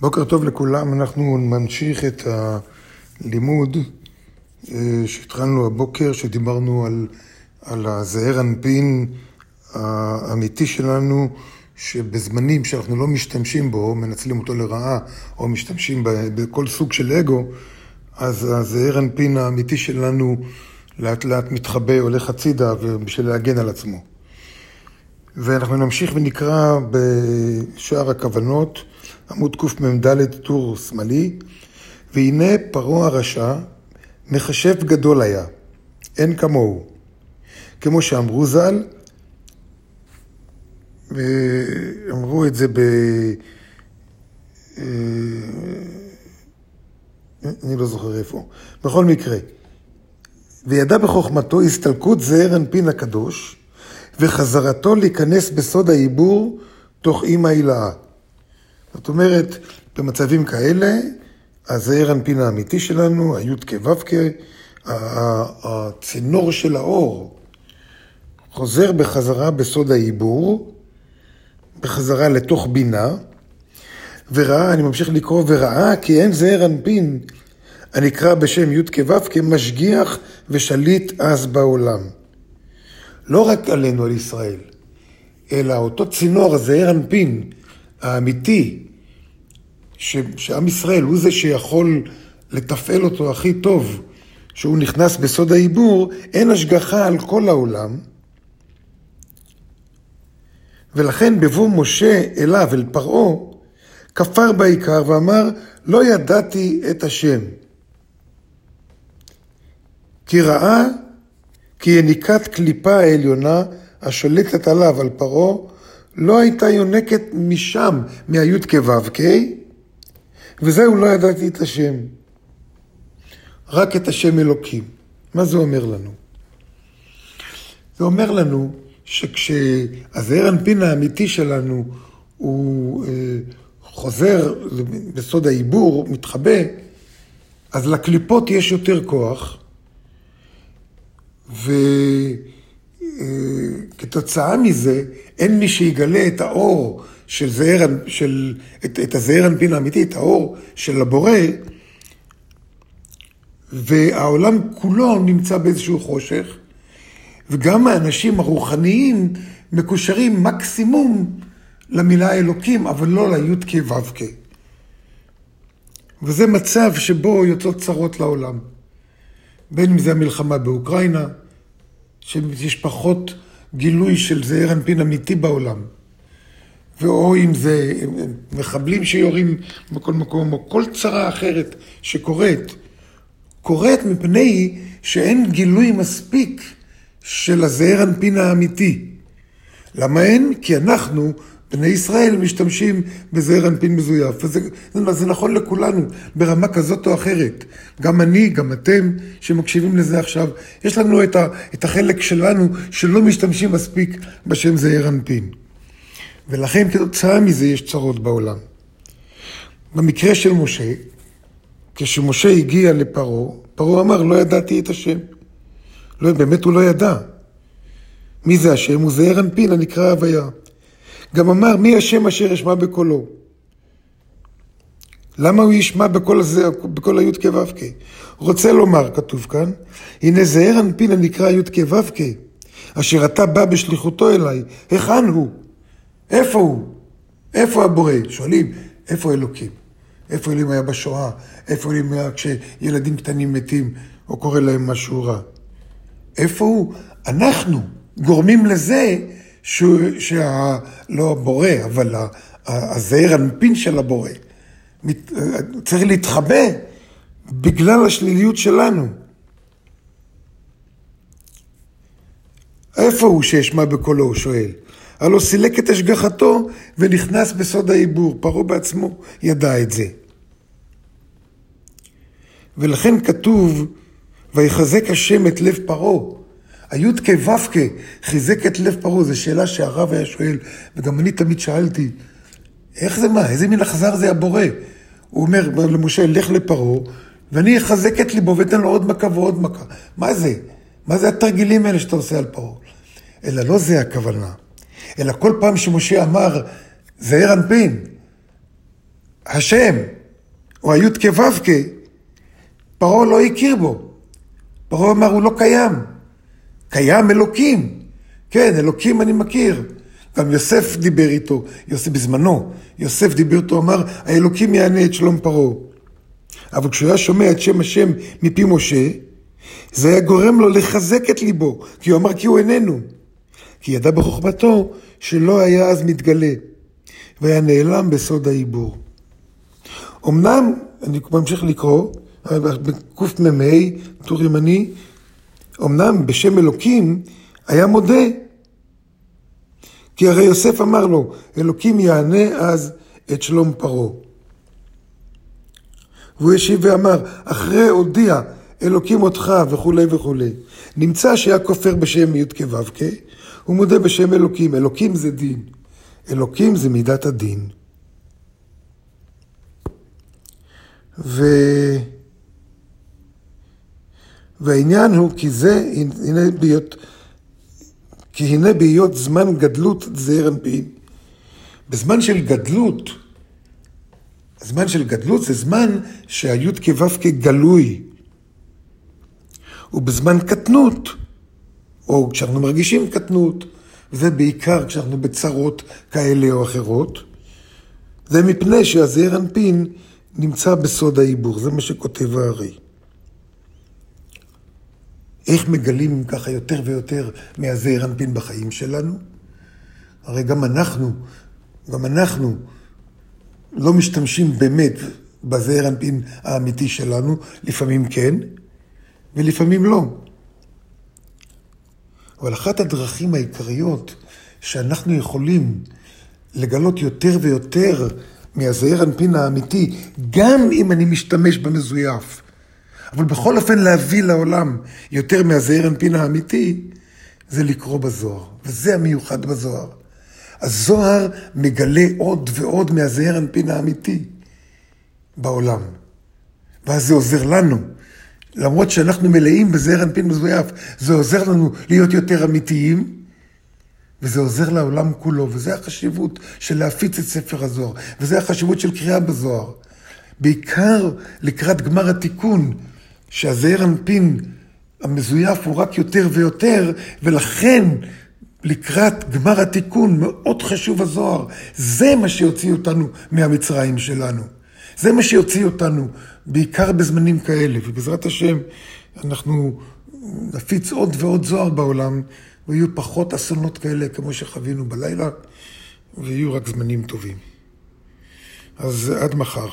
בוקר טוב לכולם, אנחנו נמשיך את הלימוד אה, שהתחלנו הבוקר, שדיברנו על, על הזעיר אנפין האמיתי שלנו, שבזמנים שאנחנו לא משתמשים בו, מנצלים אותו לרעה, או משתמשים בכל סוג של אגו, אז הזעיר אנפין האמיתי שלנו לאט לאט מתחבא, הולך הצידה בשביל להגן על עצמו. ואנחנו נמשיך ונקרא בשער הכוונות. עמוד קמ"ד, טור שמאלי, והנה פרעה הרשע, מחשב גדול היה, אין כמוהו. כמו שאמרו ז"ל, אמרו את זה ב... אה, אני לא זוכר איפה. בכל מקרה, וידע בחוכמתו הסתלקות זעיר אנפין הקדוש, וחזרתו להיכנס בסוד העיבור תוך אימא הילאה. זאת אומרת, במצבים כאלה, הזעיר אנפין האמיתי שלנו, הי"ק ו"ק, הצינור של האור, חוזר בחזרה בסוד העיבור, בחזרה לתוך בינה, וראה, אני ממשיך לקרוא, וראה כי אין זעיר אנפין הנקרא בשם י"ק ו"ק משגיח ושליט אז בעולם. לא רק עלינו, על ישראל, אלא אותו צינור, הזעיר אנפין, האמיתי, ש, שעם ישראל הוא זה שיכול לתפעל אותו הכי טוב, שהוא נכנס בסוד העיבור, אין השגחה על כל העולם. ולכן בבוא משה אליו, אל פרעה, כפר בעיקר ואמר, לא ידעתי את השם. כי ראה כי יניקת קליפה העליונה השולטת עליו, על פרעה, לא הייתה יונקת משם, מהי"ת כו"ק, וזהו, לא ידעתי את השם. רק את השם אלוקים. מה זה אומר לנו? זה אומר לנו שכשהזעיר אנפין האמיתי שלנו הוא אה, חוזר בסוד העיבור, מתחבא, אז לקליפות יש יותר כוח, וכתוצאה מזה אין מי שיגלה את האור של זעיר, של, את, את הזעיר אנפין האמיתי, את האור של הבורא, והעולם כולו נמצא באיזשהו חושך, וגם האנשים הרוחניים מקושרים מקסימום למילה אלוקים, אבל לא לי"ק ו"ק. וזה מצב שבו יוצאות צרות לעולם. בין אם זה המלחמה באוקראינה, שיש פחות גילוי של זעיר אנפין אמיתי בעולם. ואו אם זה מחבלים שיורים בכל מקום, או כל צרה אחרת שקורית, קורית מפני שאין גילוי מספיק של הזעיר אנפין האמיתי. למה אין? כי אנחנו, בני ישראל, משתמשים בזעיר אנפין מזויף. וזה זה נכון לכולנו, ברמה כזאת או אחרת. גם אני, גם אתם, שמקשיבים לזה עכשיו, יש לנו את, ה, את החלק שלנו שלא משתמשים מספיק בשם זעיר אנפין. ולכן כתוצאה מזה יש צרות בעולם. במקרה של משה, כשמשה הגיע לפרעה, פרעה אמר, לא ידעתי את השם. לא, באמת הוא לא ידע. מי זה השם? הוא זעיר אנפין הנקרא הוויה. גם אמר, מי השם אשר ישמע בקולו? למה הוא ישמע בקול הזה, בקול הי"ק ו"ק? רוצה לומר, כתוב כאן, הנה זעיר אנפין הנקרא י"ק ו"ק, אשר אתה בא בשליחותו אליי, היכן הוא? איפה הוא? איפה הבורא? שואלים, איפה אלוקים? איפה אלוהים היה בשואה? איפה אלוהים היה כשילדים קטנים מתים או קורה להם משהו רע? איפה הוא? אנחנו גורמים לזה ש... שה... לא הבורא, אבל הזעיר הנפין של הבורא. צריך להתחבא בגלל השליליות שלנו. איפה הוא שישמע בקולו? הוא שואל. הלא סילק את השגחתו ונכנס בסוד העיבור. פרעה בעצמו ידע את זה. ולכן כתוב, ויחזק השם את לב פרעה. הי"ק ו"ק חיזק את לב פרעה, זו שאלה שהרב היה שואל, וגם אני תמיד שאלתי, איך זה מה? איזה מין אכזר זה הבורא? הוא אומר למשה, לך לפרעה, ואני אחזק את ליבו ואתן לו עוד מכה ועוד מכה. מה זה? מה זה התרגילים האלה שאתה עושה על פרעה? אלא לא זה הכוונה. אלא כל פעם שמשה אמר, זעיר אנפין, השם, או הי"ק ו"ק, פרעה לא הכיר בו. פרעה אמר, הוא לא קיים. קיים אלוקים. כן, אלוקים אני מכיר. גם יוסף דיבר איתו, יוסף בזמנו, יוסף דיבר איתו, אמר, האלוקים יענה את שלום פרעה. אבל כשהוא היה שומע את שם השם מפי משה, זה היה גורם לו לחזק את ליבו, כי הוא אמר כי הוא איננו. כי ידע בחוכמתו שלא היה אז מתגלה, והיה נעלם בסוד העיבור. אמנם, אני ממשיך לקרוא, בקמ"ה, טור ימני, אמנם בשם אלוקים היה מודה. כי הרי יוסף אמר לו, אלוקים יענה אז את שלום פרעה. והוא השיב ואמר, אחרי הודיע אלוקים אותך וכולי וכולי. נמצא שהיה כופר בשם י"ק ו"ק, הוא מודה בשם אלוקים. אלוקים זה דין. אלוקים זה מידת הדין. ו... והעניין הוא כי זה, הנה בהיות, כי הנה בהיות זמן גדלות זעיר אנפין. בזמן של גדלות, זמן של גדלות זה זמן שהיוד כו' כגלוי. ובזמן קטנות, או כשאנחנו מרגישים קטנות, וזה בעיקר כשאנחנו בצרות כאלה או אחרות, זה מפני שהזעיר אנפין נמצא בסוד העיבור, זה מה שכותב הארי. איך מגלים ככה יותר ויותר מהזעיר אנפין בחיים שלנו? הרי גם אנחנו, גם אנחנו לא משתמשים באמת בזעיר אנפין האמיתי שלנו, לפעמים כן, ולפעמים לא. אבל אחת הדרכים העיקריות שאנחנו יכולים לגלות יותר ויותר מהזעיר אנפין האמיתי, גם אם אני משתמש במזויף, אבל בכל אופן להביא לעולם יותר מהזעיר אנפין האמיתי, זה לקרוא בזוהר, וזה המיוחד בזוהר. הזוהר מגלה עוד ועוד מהזעיר אנפין האמיתי בעולם. ואז זה עוזר לנו. למרות שאנחנו מלאים בזעיר אנפין מזויף, זה עוזר לנו להיות יותר אמיתיים, וזה עוזר לעולם כולו, וזה החשיבות של להפיץ את ספר הזוהר, וזה החשיבות של קריאה בזוהר. בעיקר לקראת גמר התיקון, שהזעיר אנפין המזויף הוא רק יותר ויותר, ולכן לקראת גמר התיקון מאוד חשוב הזוהר. זה מה שיוציא אותנו מהמצרים שלנו. זה מה שיוציא אותנו, בעיקר בזמנים כאלה, ובעזרת השם אנחנו נפיץ עוד ועוד זוהר בעולם, ויהיו פחות אסונות כאלה כמו שחווינו בלילה, ויהיו רק זמנים טובים. אז עד מחר.